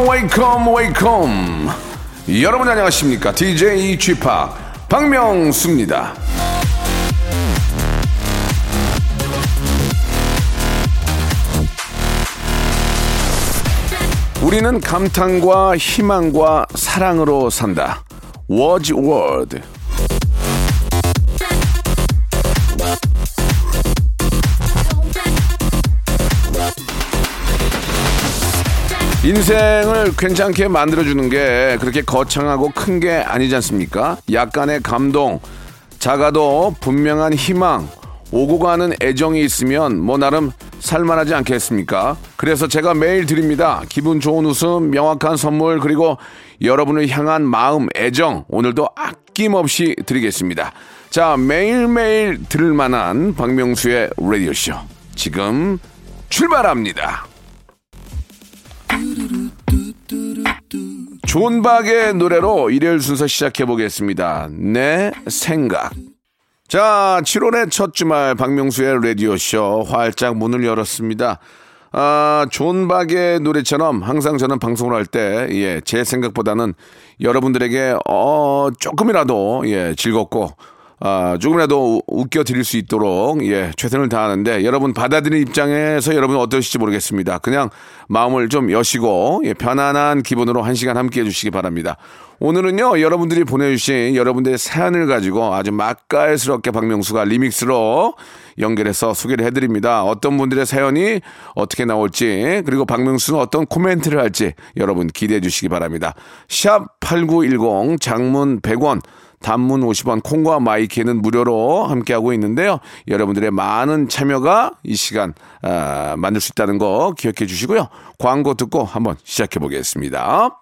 Welcome welcome welcome 여러분 안녕하십니까? DJ G-Park 박명수입니다. 우리는 감탄과 희망과 사랑으로 산다. 워즈워드 인생을 괜찮게 만들어주는 게 그렇게 거창하고 큰 게 아니지 않습니까? 약간의 감동, 작아도 분명한 희망, 오고 가는 애정이 있으면 뭐 나름 살만하지 않겠습니까? 그래서 제가 매일 드립니다. 기분 좋은 웃음, 명확한 선물, 그리고 여러분을 향한 마음, 애정, 오늘도 아낌없이 드리겠습니다. 자, 매일매일 들을 만한 박명수의 라디오쇼. 지금 출발합니다. 존박의 노래로 일요일 순서 시작해 보겠습니다. 내 생각. 자, 7월의 첫 주말 박명수의 라디오쇼 활짝 문을 열었습니다. 아, 존박의 노래처럼 항상 저는 방송을 할 때, 예, 제 생각보다는 여러분들에게, 어, 조금이라도, 예, 즐겁고, 아, 조금이라도 우- 웃겨 드릴 수 있도록, 예, 최선을 다하는데, 여러분 받아들이는 입장에서 여러분 어떠실지 모르겠습니다. 그냥 마음을 좀 여시고, 예, 편안한 기분으로 한 시간 함께 해주시기 바랍니다. 오늘은요, 여러분들이 보내주신 여러분들의 사연을 가지고 아주 맛깔스럽게 박명수가 리믹스로 연결해서 소개를 해드립니다. 어떤 분들의 사연이 어떻게 나올지, 그리고 박명수는 어떤 코멘트를 할지 여러분 기대해 주시기 바랍니다. 샵 8910 장문 100원, 단문 50원, 콩과 마이키는 무료로 함께하고 있는데요. 여러분들의 많은 참여가 이 시간 아, 만들 수 있다는 거 기억해 주시고요. 광고 듣고 한번 시작해 보겠습니다.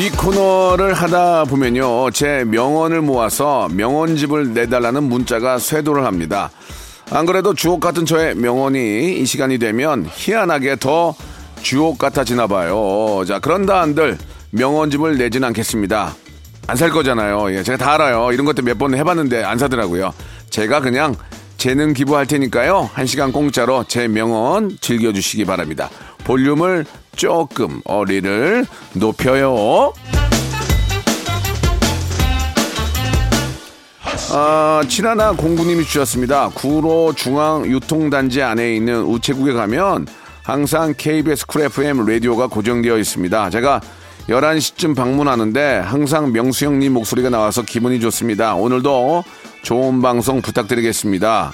이 코너를 하다 보면요. 제 명언을 모아서 명언집을 내달라는 문자가 쇄도를 합니다. 안 그래도 주옥 같은 저의 명언이 이 시간이 되면 희한하게 더 주옥 같아지나 봐요. 자, 그런다 한들 명언집을 내진 않겠습니다. 안 살 거잖아요. 예, 제가 다 알아요. 이런 것도 몇 번 해봤는데 안 사더라고요. 제가 그냥 재능 기부할 테니까요. 한 시간 공짜로 제 명언 즐겨주시기 바랍니다. 볼륨을 조금 어리를 높여요. 아, 친하나 공구님이 주셨습니다. 구로 중앙 유통단지 안에 있는 우체국에 가면 항상 KBS 쿨 FM 라디오가 고정되어 있습니다. 제가 11시쯤 방문하는데 항상 명수 형님 목소리가 나와서 기분이 좋습니다. 오늘도 좋은 방송 부탁드리겠습니다.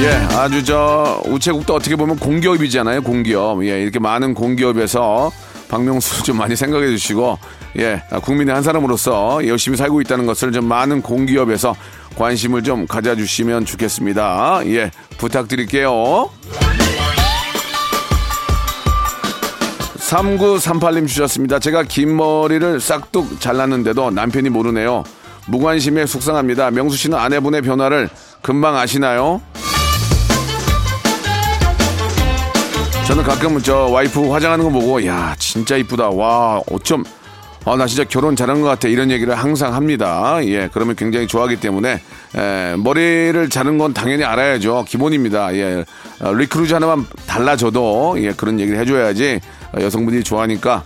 예, 아주 저 우체국도 어떻게 보면 공기업이잖아요, 공기업. 예, 이렇게 많은 공기업에서 박명수 좀 많이 생각해 주시고, 예, 아, 국민의 한 사람으로서 열심히 살고 있다는 것을 좀 많은 공기업에서 관심을 좀 가져주시면 좋겠습니다. 예, 부탁드릴게요. 3938님 주셨습니다. 제가 긴 머리를 싹둑 잘랐는데도 남편이 모르네요. 무관심에 속상합니다. 명수 씨는 아내분의 변화를 금방 아시나요? 저는 가끔 저 와이프 화장하는 거 보고 야 진짜 이쁘다. 와 어쩜 아 나 진짜 결혼 잘한 것 같아. 이런 얘기를 항상 합니다. 예 그러면 굉장히 좋아하기 때문에 에, 머리를 자른 건 당연히 알아야죠. 기본입니다. 예 어, 립 루즈 하나만 달라져도 예 그런 얘기를 해줘야지 어, 여성분들이 좋아하니까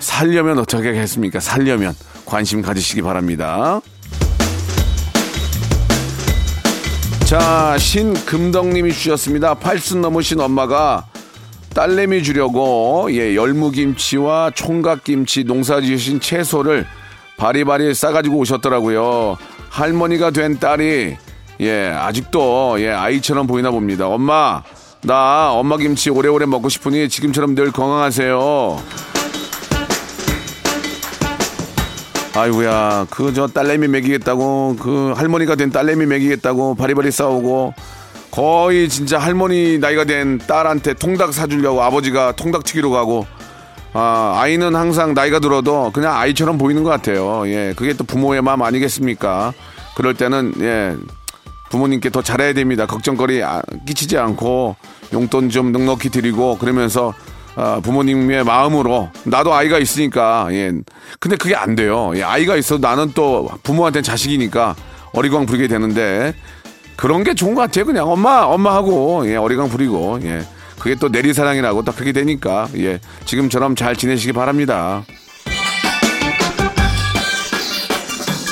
살려면 어떻게 하겠습니까? 살려면 관심 가지시기 바랍니다. 자, 신금덕님이 주셨습니다. 팔순 넘으신 엄마가 딸내미 주려고 예, 열무김치와 총각김치 농사 지으신 채소를 바리바리 싸가지고 오셨더라고요. 할머니가 된 딸이 예 아직도 예 아이처럼 보이나 봅니다. 엄마 나 엄마 김치 오래오래 먹고 싶으니 지금처럼 늘 건강하세요. 아이고야 그 저 딸내미 먹이겠다고 그 할머니가 된 딸내미 먹이겠다고 바리바리 싸우고 거의 진짜 할머니 나이가 된 딸한테 통닭 사주려고 아버지가 통닭 튀기러 가고 아, 아이는 항상 나이가 들어도 그냥 아이처럼 보이는 것 같아요. 예, 그게 또 부모의 마음 아니겠습니까? 그럴 때는 예, 부모님께 더 잘해야 됩니다. 걱정거리 아, 끼치지 않고 용돈 좀 넉넉히 드리고 그러면서 아, 부모님의 마음으로 나도 아이가 있으니까 예. 근데 그게 안 돼요. 예, 아이가 있어도 나는 또 부모한테 자식이니까 어리광 부리게 되는데 그런 게 좋은 것 같아요. 그냥 엄마 엄마 하고 예, 어리광 부리고 예. 그게 또 내리사랑이라고 딱 그렇게 되니까 예. 지금처럼 잘 지내시기 바랍니다.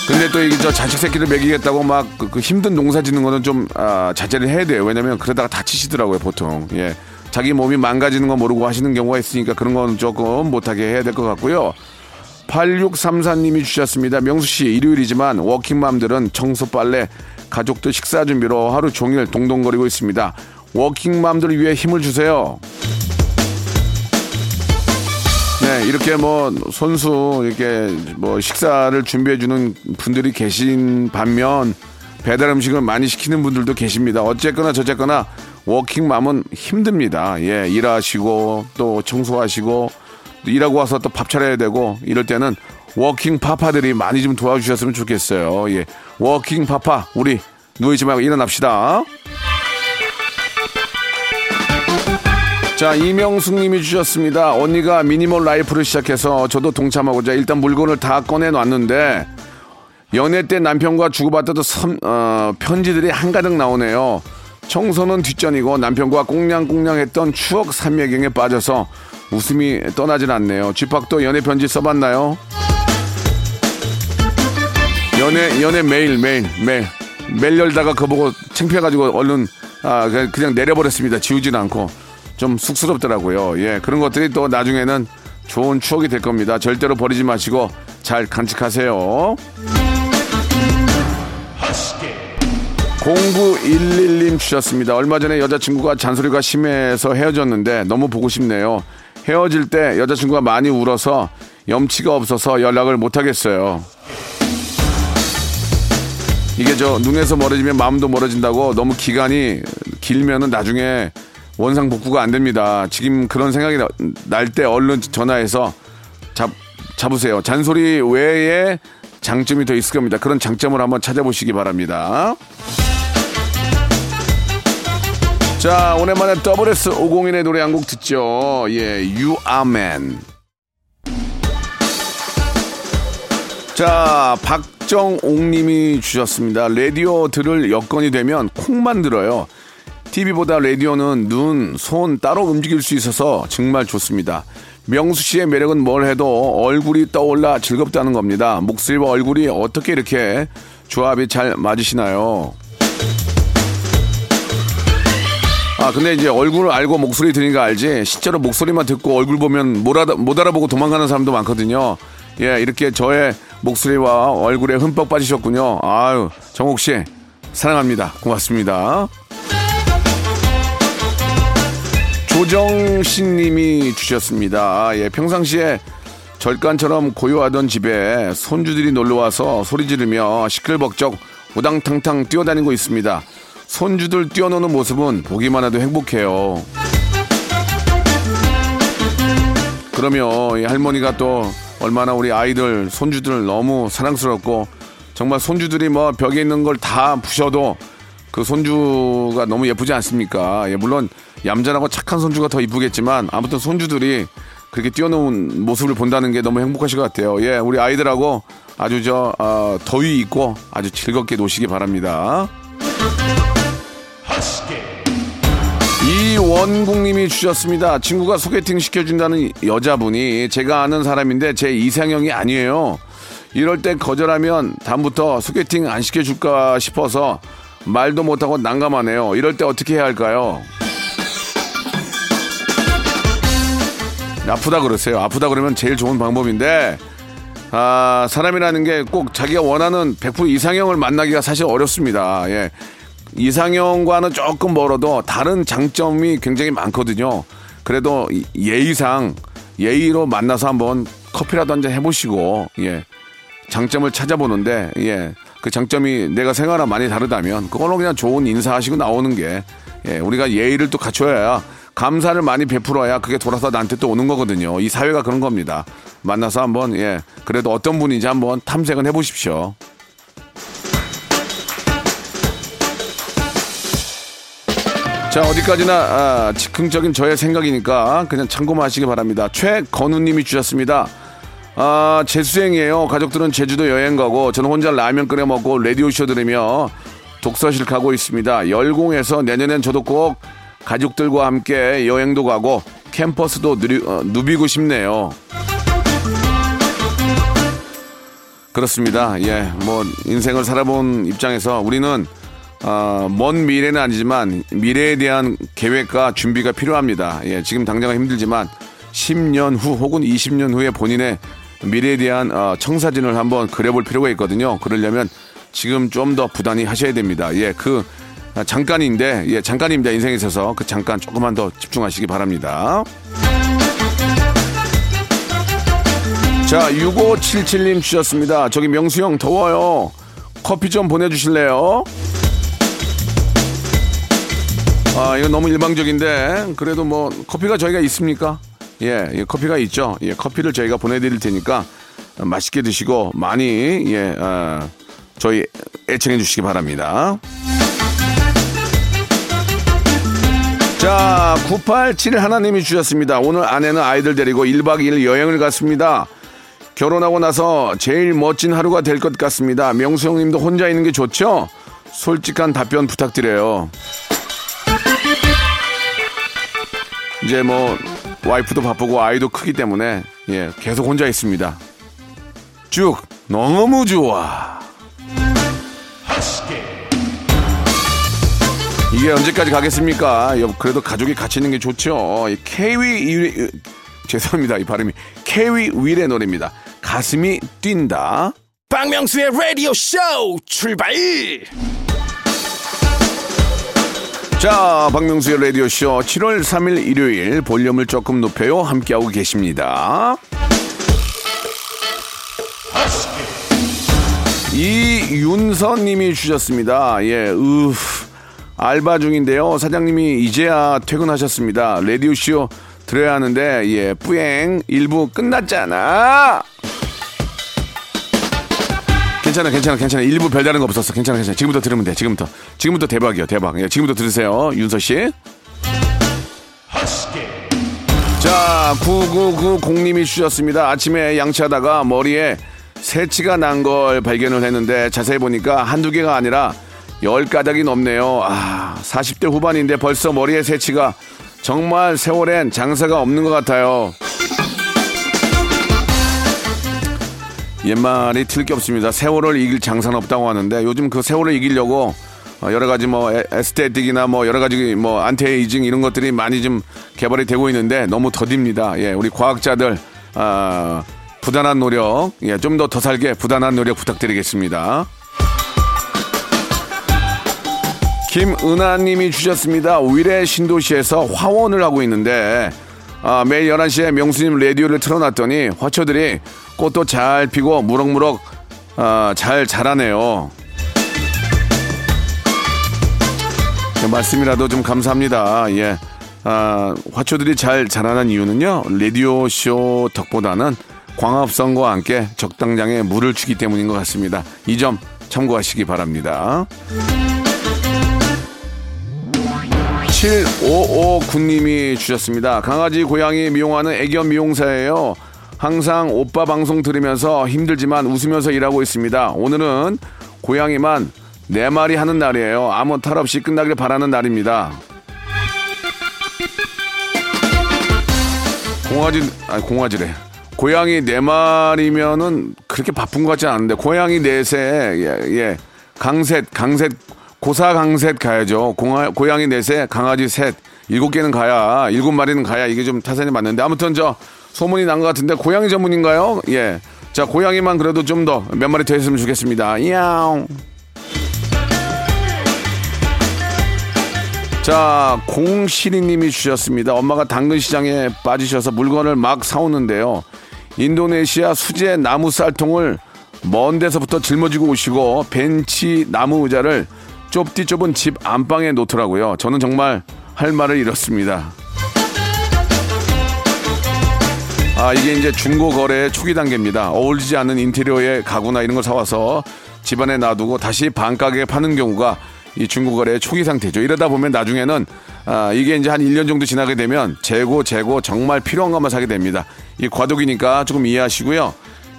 근데 또 이게 저 자식 새끼를 먹이겠다고 막 그 그 힘든 농사 짓는 거는 좀 아, 자제를 해야 돼요. 왜냐면 그러다가 다치시더라고요, 보통. 예. 자기 몸이 망가지는 거 모르고 하시는 경우가 있으니까 그런 건 조금 못하게 해야 될 것 같고요. 8634님이 주셨습니다. 명수 씨, 일요일이지만 워킹맘들은 청소 빨래, 가족들 식사 준비로 하루 종일 동동거리고 있습니다. 워킹맘들을 위해 힘을 주세요. 네, 이렇게 뭐 손수 이렇게 뭐 식사를 준비해 주는 분들이 계신 반면 배달 음식을 많이 시키는 분들도 계십니다. 어쨌거나 저쨌거나 워킹맘은 힘듭니다. 예, 일하시고 또 청소하시고 또 일하고 와서 또 밥 차려야 되고 이럴 때는 working papa들이 많이 좀 도와주셨으면 좋겠어요. 예, working papa 우리 누워있지 말고 일어납시다. 자, 이명숙 님이 주셨습니다. 언니가 minimal life를 시작해서 저도 동참하고자 일단 물건을 다 꺼내놨는데 연애 때 남편과 주고받던 선, 어, 편지들이 한가득 나오네요. 청소는 뒷전이고 남편과 꽁냥꽁냥 했던 추억 삼매경에 빠져서 웃음이 떠나질 않네요. G-Park도 연애 편지 써봤나요? 연애 연애 매일 매일 매일 매일 열다가 그거 보고 창피해가지고 얼른 아 그냥- 그냥 내려버렸습니다. 지우지는 않고 좀 쑥스럽더라고요. 예 그런 것들이 또 나중에는 좋은 추억이 될 겁니다. 절대로 버리지 마시고 잘 간직하세요. 0911님 주셨습니다. 얼마 전에 여자친구가 잔소리가 심해서 헤어졌는데 너무 보고 싶네요. 헤어질 때 여자친구가 많이 울어서 염치가 없어서 연락을 못 하겠어요. 이게 저 눈에서 멀어지면 마음도 멀어진다고 너무 기간이 길면은 나중에 원상 복구가 안 됩니다. 지금 그런 생각이 날 때 얼른 전화해서 잡, 잡으세요. 잔소리 외에 장점이 더 있을 겁니다. 그런 장점을 한번 찾아보시기 바랍니다. 자, 오랜만에 WS 501의 노래 한 곡 듣죠. 예, You Are Man. 자, 박정옥님이 주셨습니다. 라디오 들을 여건이 되면 콩만 들어요. TV보다 라디오는 눈, 손 따로 움직일 수 있어서 정말 좋습니다. 명수 씨의 매력은 뭘 해도 얼굴이 떠올라 즐겁다는 겁니다. 목소리와 얼굴이 어떻게 이렇게 조합이 잘 맞으시나요? 아, 근데 이제 얼굴을 알고 목소리 들으니까 알지. 실제로 목소리만 듣고 얼굴 보면 못, 알아, 못 알아보고 도망가는 사람도 많거든요. 예, 이렇게 저의 목소리와 얼굴에 흠뻑 빠지셨군요. 아유, 정옥 씨, 사랑합니다. 고맙습니다. 조정신 님이 주셨습니다. 아, 예, 평상시에 절간처럼 고요하던 집에 손주들이 놀러 와서 소리 지르며 시끌벅적 우당탕탕 뛰어다니고 있습니다. 손주들 뛰어노는 모습은 보기만 해도 행복해요. 그러면 이 할머니가 또 얼마나 우리 아이들, 손주들 너무 사랑스럽고 정말 손주들이 뭐 벽에 있는 걸 다 부셔도 그 손주가 너무 예쁘지 않습니까? 예, 물론 얌전하고 착한 손주가 더 이쁘겠지만 아무튼 손주들이 그렇게 뛰어노는 모습을 본다는 게 너무 행복하실 것 같아요. 예, 우리 아이들하고 아주 저 어, 더위 있고 아주 즐겁게 노시기 바랍니다. 이원국님이 주셨습니다. 친구가 소개팅 시켜준다는 여자분이 제가 아는 사람인데 제 이상형이 아니에요. 이럴 때 거절하면 다음부터 소개팅 안 시켜줄까 싶어서 말도 못하고 난감하네요. 이럴 때 어떻게 해야 할까요? 아프다 그러세요. 아프다 그러면 제일 좋은 방법인데 아, 사람이라는 게 꼭 자기가 원하는 100% 이상형을 만나기가 사실 어렵습니다. 예. 이상형과는 조금 멀어도 다른 장점이 굉장히 많거든요. 그래도 이- 예의상 예의로 만나서 한번 커피라도 한잔 해보시고 예 장점을 찾아보는데 예 그 장점이 내가 생활랑 많이 다르다면 그걸로 그냥 좋은 인사하시고 나오는 게 예, 우리가 예의를 또 갖춰야 감사를 많이 베풀어야 그게 돌아서 나한테 또 오는 거거든요. 이 사회가 그런 겁니다. 만나서 한번 예 그래도 어떤 분인지 한번 탐색은 해보십시오. 자 어디까지나 아, 즉흥적인 저의 생각이니까 그냥 참고만 하시기 바랍니다. 최건우님이 주셨습니다. 아 재수생이에요. 가족들은 제주도 여행 가고 저는 혼자 라면 끓여 먹고 라디오 쇼 들으며 독서실 가고 있습니다. 열공해서 내년엔 저도 꼭 가족들과 함께 여행도 가고 캠퍼스도 누리, 어, 누비고 싶네요. 그렇습니다. 예, 뭐 인생을 살아본 입장에서 우리는 어, 먼 미래는 아니지만 미래에 대한 계획과 준비가 필요합니다. 예, 지금 당장은 힘들지만 10년 후 혹은 20년 후에 본인의 미래에 대한 어, 청사진을 한번 그려볼 필요가 있거든요. 그러려면 지금 좀 더 부단히 하셔야 됩니다. 예, 그 아, 잠깐인데 예, 잠깐입니다. 인생에 있어서 그 잠깐 조금만 더 집중하시기 바랍니다. 자, 6577님 주셨습니다. 저기 명수 형 더워요. 커피 좀 보내주실래요? 아, 이거 너무 일방적인데, 그래도 뭐, 커피가 저희가 있습니까? 예, 예, 커피가 있죠. 예, 커피를 저희가 보내드릴 테니까, 어, 맛있게 드시고, 많이, 예, 어, 저희 애청해 주시기 바랍니다. 자, 987 하나님이 주셨습니다. 오늘 아내는 아이들 데리고 1박 2일 여행을 갔습니다. 결혼하고 나서 제일 멋진 하루가 될 것 같습니다. 명수 형님도 혼자 있는 게 좋죠? 솔직한 답변 부탁드려요. 이제 뭐 와이프도 바쁘고 아이도 크기 때문에 예 계속 혼자 있습니다. 쭉 너무 좋아. 이게 언제까지 가겠습니까? 여- 그래도 가족이 같이 있는 게 좋죠. 이- 죄송합니다 이 발음이 케위 윌의 노래입니다. 가슴이 뛴다. 박명수의 라디오 쇼 출발 자, 박명수의 라디오쇼 7월 3일 일요일 볼륨을 조금 높여요. 함께하고 계십니다. 이윤선 님이 주셨습니다. 예, 으 알바 중인데요. 사장님이 이제야 퇴근하셨습니다. 라디오쇼 들어야 하는데, 예, 뿌행 일부 끝났잖아. 괜찮아, 괜찮아, 괜찮아. 일부 별다른 거 없었어. 괜찮아, 괜찮아. 지금부터 들으면 돼. 지금부터. 지금부터 대박이요, 대박. 예, 지금부터 들으세요, 윤서 씨. 자, 9990님이 주셨습니다. 아침에 양치하다가 머리에 새치가 난 걸 발견을 했는데 자세히 보니까 한두 개가 아니라 열 가닥이 넘네요. 아, 40대 후반인데 벌써 머리에 새치가 정말 세월엔 장사가 없는 것 같아요. 옛말이 틀릴 게 없습니다. 세월을 이길 장사는 없다고 하는데 요즘 그 세월을 이기려고 어, 여러 가지 뭐 에- aesthetic이나 뭐 여러 가지 뭐 안티에이징 이런 것들이 많이 좀 개발이 되고 있는데 너무 더딥니다. 예, 우리 과학자들 아, 부단한 노력, 예, 좀 더 더 살게 부단한 노력 부탁드리겠습니다. 김은하님이 주셨습니다. 위례 신도시에서 화원을 하고 있는데 아, 매일 11시에 명수님 라디오를 틀어놨더니 화초들이 꽃도 잘 피고 무럭무럭 아, 잘 자라네요. 그 말씀이라도 좀 감사합니다. 예. 아, 화초들이 잘 자라는 이유는요, 라디오 쇼 덕보다는 광합성과 함께 적당량의 물을 주기 때문인 것 같습니다. 이 점 참고하시기 바랍니다. 7559님이 주셨습니다. 강아지, 고양이 미용하는 애견 미용사예요. 항상 오빠 방송 들으면서 힘들지만 웃으면서 일하고 있습니다. 오늘은 고양이만 네 마리 하는 날이에요. 아무 탈 없이 끝나길 바라는 날입니다. 공화지, 아니, 공화지래. 고양이 네 마리면은 그렇게 바쁜 것 같지 않은데, 고양이 넷에, 예, 예. 강셋, 강셋, 고사 강셋 가야죠. 공화, 고양이 넷에 강아지 셋, 일곱 개는 가야, 일곱 마리는 가야 이게 좀 타산이 맞는데, 아무튼 저 소문이 난 것 같은데, 고양이 전문인가요? 예. 자, 고양이만 그래도 좀 더 몇 마리 더 했으면 좋겠습니다. 야옹. 자, 공시리님이 주셨습니다. 엄마가 당근 시장에 빠지셔서 물건을 막 사오는데요. 인도네시아 수제 나무 쌀통을 먼 데서부터 짊어지고 오시고 벤치 나무 의자를 좁디 좁은 집 안방에 놓더라고요. 저는 정말 할 말을 잃었습니다. 아, 이게 이제 중고 거래의 초기 단계입니다. 어울리지 않는 인테리어의 가구나 이런 걸 사와서 집안에 놔두고 다시 반가게에 파는 경우가 이 중고 거래의 초기 상태죠. 이러다 보면 나중에는 아, 이게 이제 한 1년 정도 지나게 되면 재고 재고 정말 필요한 것만 사게 됩니다. 이 과도기니까 조금 이해하시고요.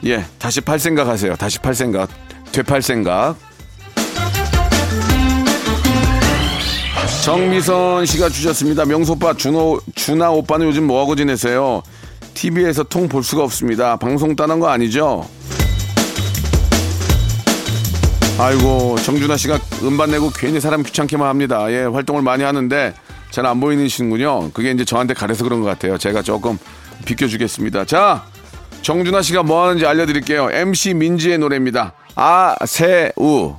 예, 다시 팔 생각 하세요. 다시 팔 생각. 되팔 생각. 정미선 씨가 주셨습니다. 명수 오빠, 준호, 준아 오빠는 요즘 뭐하고 지내세요? TV에서 통 볼 수가 없습니다. 방송 따는 거 아니죠? 아이고, 정준하 씨가 음반 내고 괜히 사람 귀찮게만 합니다. 예, 활동을 많이 하는데 잘 안 보이시는군요. 그게 이제 저한테 가려서 그런 것 같아요. 제가 조금 비켜주겠습니다. 자, 정준하 씨가 뭐 하는지 알려드릴게요. MC 민지의 노래입니다. 아세우.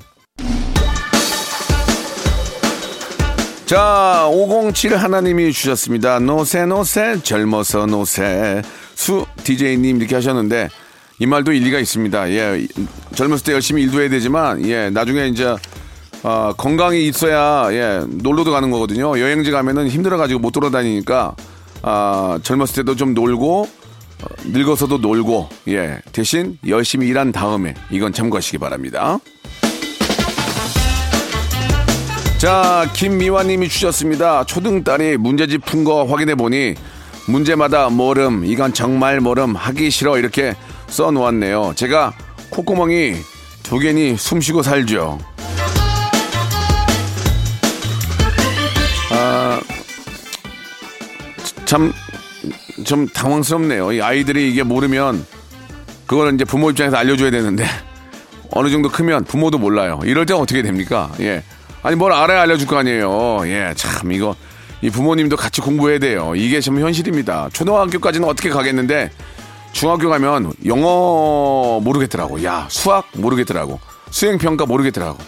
자, 507 하나님이 주셨습니다. 노세, 노세, 젊어서 노세. 수 DJ님 이렇게 하셨는데, 이 말도 일리가 있습니다. 예, 젊었을 때 열심히 일도 해야 되지만, 예, 나중에 이제, 어, 건강이 있어야, 예, 놀러도 가는 거거든요. 여행지 가면은 힘들어가지고 못 돌아다니니까, 아, 젊었을 때도 좀 놀고, 어, 늙어서도 놀고, 예, 대신 열심히 일한 다음에, 이건 참고하시기 바랍니다. 자, 김미화님이 주셨습니다. 초등 딸이 문제집 푼 거 확인해 보니 문제마다 모름, 이건 정말 모름, 하기 싫어 이렇게 써 놓았네요. 제가 콧구멍이 두 개니 숨 쉬고 살죠. 아, 참, 좀 당황스럽네요. 이 아이들이 이게 모르면 그거는 이제 부모 입장에서 알려줘야 되는데 어느 정도 크면 부모도 몰라요. 이럴 때 어떻게 됩니까? 예. 아니 뭘 알아야 알려줄 거 아니에요. 예, 참 이거 이 부모님도 같이 공부해야 돼요. 이게 참 현실입니다. 초등학교까지는 어떻게 가겠는데 중학교 가면 영어 모르겠더라고. 야 수학 모르겠더라고. 수행 평가 모르겠더라고.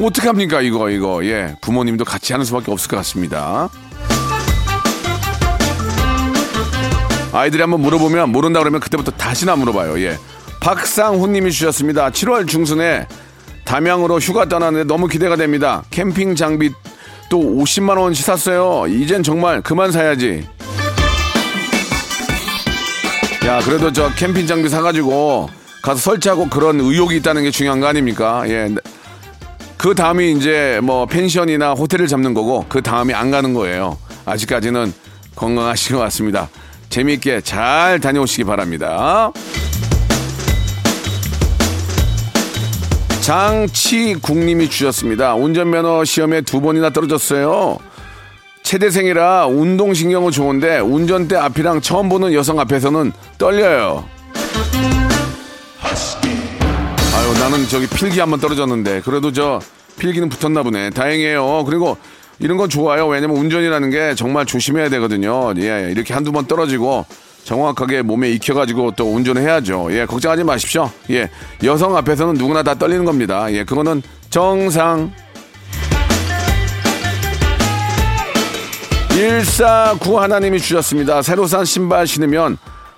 어떻게 합니까 이거 이거 예 부모님도 같이 하는 수밖에 없을 것 같습니다. 아이들이 한번 물어보면 모른다 그러면 그때부터 다시는 안 물어봐요. 예. 박상훈님이 주셨습니다. 7월 중순에 담양으로 휴가 떠나는데 너무 기대가 됩니다. 캠핑 장비 또 50만 원씩 샀어요. 이젠 정말 그만 사야지. 야, 그래도 저 캠핑 장비 사가지고 가서 설치하고 그런 의욕이 있다는 게 중요한 거 아닙니까? 예. 그 다음이 이제 뭐 펜션이나 호텔을 잡는 거고 그 다음이 안 가는 거예요. 아직까지는 건강하신 것 같습니다. 재미있게 잘 다녀오시기 바랍니다. 장치국님이 주셨습니다. 운전면허 시험에 두 번이나 떨어졌어요. 체대생이라 운동신경은 좋은데 운전대 앞이랑 처음 보는 여성 앞에서는 떨려요. 아유 나는 저기 필기 한번 떨어졌는데 그래도 저 필기는 붙었나 보네. 다행이에요. 그리고 이런 건 좋아요. 왜냐면 운전이라는 게 정말 조심해야 되거든요. 예, 이렇게 한두 번 떨어지고 정확하게 몸에 익혀가지고 또 운전을 해야죠. 예, 걱정하지 마십시오. 예, 여성 앞에서는 누구나 다 떨리는 겁니다. 예, 그거는 정상. 149 하나님이 주셨습니다. 새로 산 신발 신으면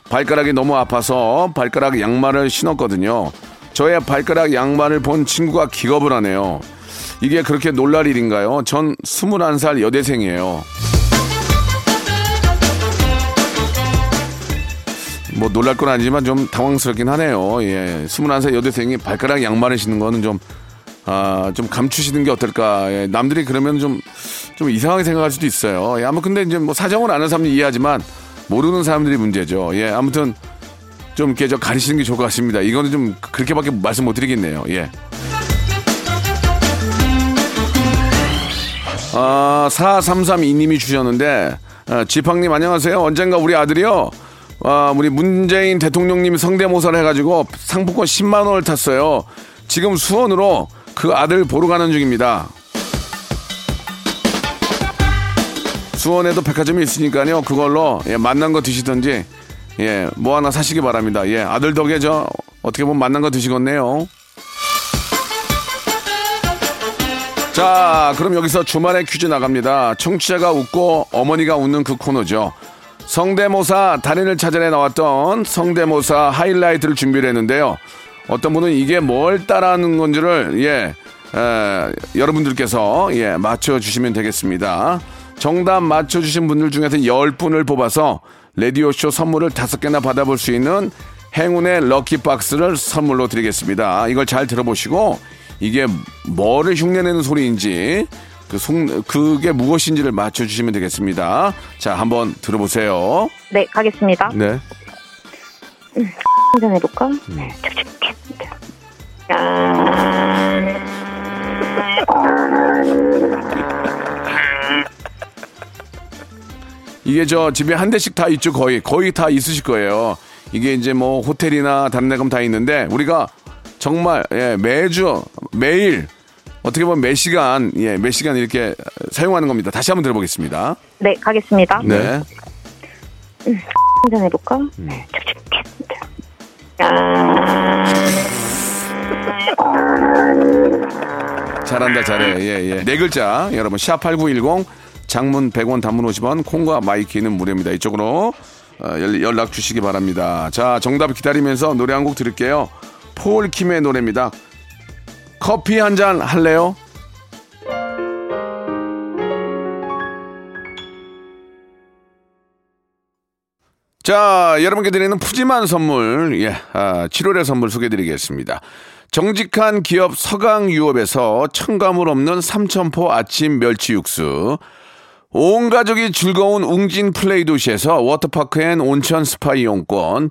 발가락이 너무 아파서 발가락 양말을 신었거든요. 저의 발가락 양말을 본 친구가 기겁을 하네요. 이게 그렇게 놀랄 일인가요? 전 21살 여대생이에요. 뭐 놀랄 건 아니지만 좀 당황스럽긴 하네요. 예. 21살 여대생이 발가락 양말을 신는 거는 좀, 아, 좀 감추시는 게 어떨까. 예. 남들이 그러면 좀, 좀 이상하게 생각할 수도 있어요. 예. 아무 근데 이제 뭐 사정을 아는 사람은 이해하지만 모르는 사람들이 문제죠. 예. 아무튼 좀 이렇게 저 가리시는 게 좋을 것 같습니다. 이거는 좀 그렇게밖에 말씀 못 드리겠네요. 예. 아, 4332님이 주셨는데, 아, 지팡님 안녕하세요. 언젠가 우리 아들이요. 아, 우리 문재인 대통령님 성대모사를 해가지고 상품권 10만 원을 탔어요. 지금 수원으로 그 아들 보러 가는 중입니다. 수원에도 백화점이 있으니까요. 그걸로 예, 만난 거 드시든지 예, 뭐 하나 사시기 바랍니다. 예, 아들 덕에 저 어떻게 보면 만난 거 드시겠네요. 자, 그럼 여기서 주말에 퀴즈 나갑니다. 청취자가 웃고 어머니가 웃는 그 코너죠. 성대모사 달인을 찾아내 나왔던 성대모사 하이라이트를 준비를 했는데요. 어떤 분은 이게 뭘 따라하는 건지를 예 에, 여러분들께서 예 맞춰주시면 되겠습니다. 정답 맞춰주신 분들 중에서 10분을 뽑아서 레디오쇼 선물을 다섯 개나 받아볼 수 있는 행운의 럭키박스를 선물로 드리겠습니다. 이걸 잘 들어보시고 이게 뭐를 흉내내는 소리인지 그 송, 그게 무엇인지를 맞춰주시면 되겠습니다. 자, 한번 들어보세요. 네, 가겠습니다. 네. 한잔 해볼까? 이게 저 집에 한 대씩 다 있죠, 거의. 거의 다 있으실 거예요. 이게 이제 뭐 호텔이나 다른 데 가면 다 있는데 우리가 정말 예, 매주 매일 어떻게 보면 몇 시간 예, 몇 시간 이렇게 사용하는 겁니다. 다시 한번 들어보겠습니다. 네, 가겠습니다. 네. 한잔 해볼까? 잘한다 잘해 예, 예. 네 글자 여러분 샵8910 장문 100원 단문 50원 콩과 마이케이는 무료입니다 이쪽으로 어, 연- 연락 주시기 바랍니다 자 정답 기다리면서 노래 한 곡 들을게요 폴킴의 노래입니다 커피 한 잔 할래요? 자, 여러분께 드리는 푸짐한 선물, 예, 아, 7월의 선물 소개드리겠습니다. 정직한 기업 서강유업에서 첨가물 없는 삼천포 아침 멸치 육수, 온 가족이 즐거운 웅진 플레이 도시에서 워터파크 and 온천 스파 이용권,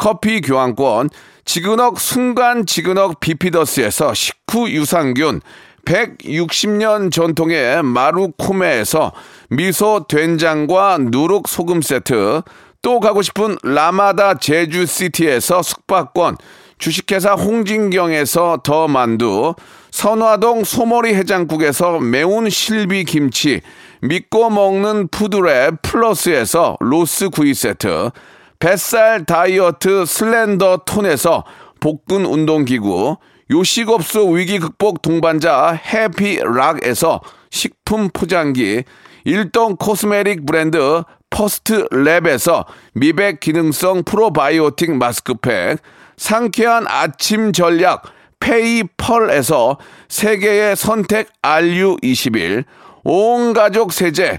커피 교환권, 지그넉 순간 지그넉 비피더스에서 식후 유산균, 160년 전통의 마루코메에서 미소 된장과 누룩 소금 세트, 또 가고 싶은 라마다 제주시티에서 숙박권, 주식회사 홍진경에서 더 만두, 선화동 소머리 해장국에서 매운 실비 김치, 믿고 먹는 푸드랩 플러스에서 로스 구이 세트, 뱃살 다이어트 슬렌더 톤에서 복근 운동기구, 요식업소 위기 극복 동반자 해피락에서 식품 포장기, 일동 코스메틱 브랜드 퍼스트 랩에서 미백 기능성 프로바이오틱 마스크팩, 상쾌한 아침 전략 페이펄에서 세계의 선택 RU21, 온 가족 세제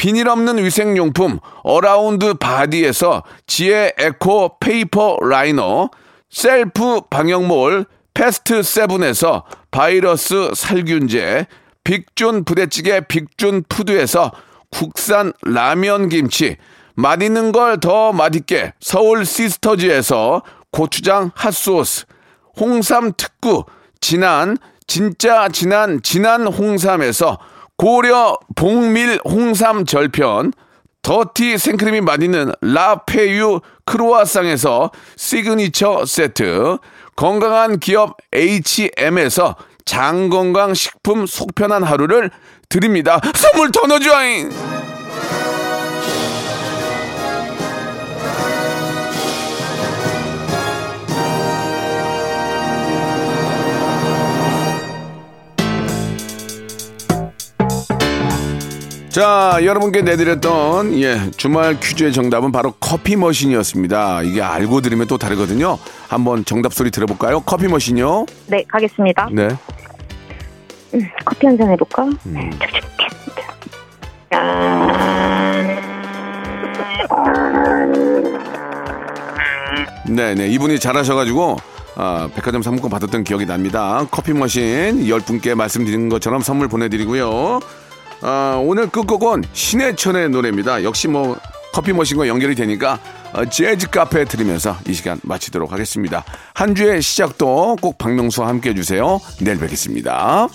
비닐 없는 위생용품 어라운드 바디에서 지혜 에코 페이퍼 라이너, 셀프 방역몰 패스트 세븐에서 바이러스 살균제, 빅준 부대찌개 빅준 푸드에서 국산 라면 김치, 맛있는 걸 더 맛있게 서울 시스터즈에서 고추장 핫소스, 홍삼 특구, 진한, 진짜 진한, 진한 홍삼에서 고려 봉밀 홍삼 절편, 더티 생크림이 맛있는 라페유 크로아상에서 시그니처 세트, 건강한 기업 H&M에서 장건강 식품 속편한 하루를 드립니다. 선물 더 넣어줘잉! 자, 여러분께 내드렸던 예, 주말 퀴즈의 정답은 바로 커피 머신이었습니다. 이게 알고 들으면 또 다르거든요. 한번 정답 소리 들어볼까요? 커피 머신요. 네, 가겠습니다. 네. 커피 한 잔 해볼까? 네, 네. 이분이 잘하셔가지고 아, 백화점 상품권 받았던 기억이 납니다. 커피 머신 10분께 말씀드린 것처럼 선물 보내드리고요. 아, 오늘 끝곡은 신해철의 노래입니다. 역시 뭐 커피 머신과 연결이 되니까 어, 재즈 카페 들으면서 이 시간 마치도록 하겠습니다. 한 주의 시작도 꼭 박명수와 함께 해주세요. 내일 뵙겠습니다.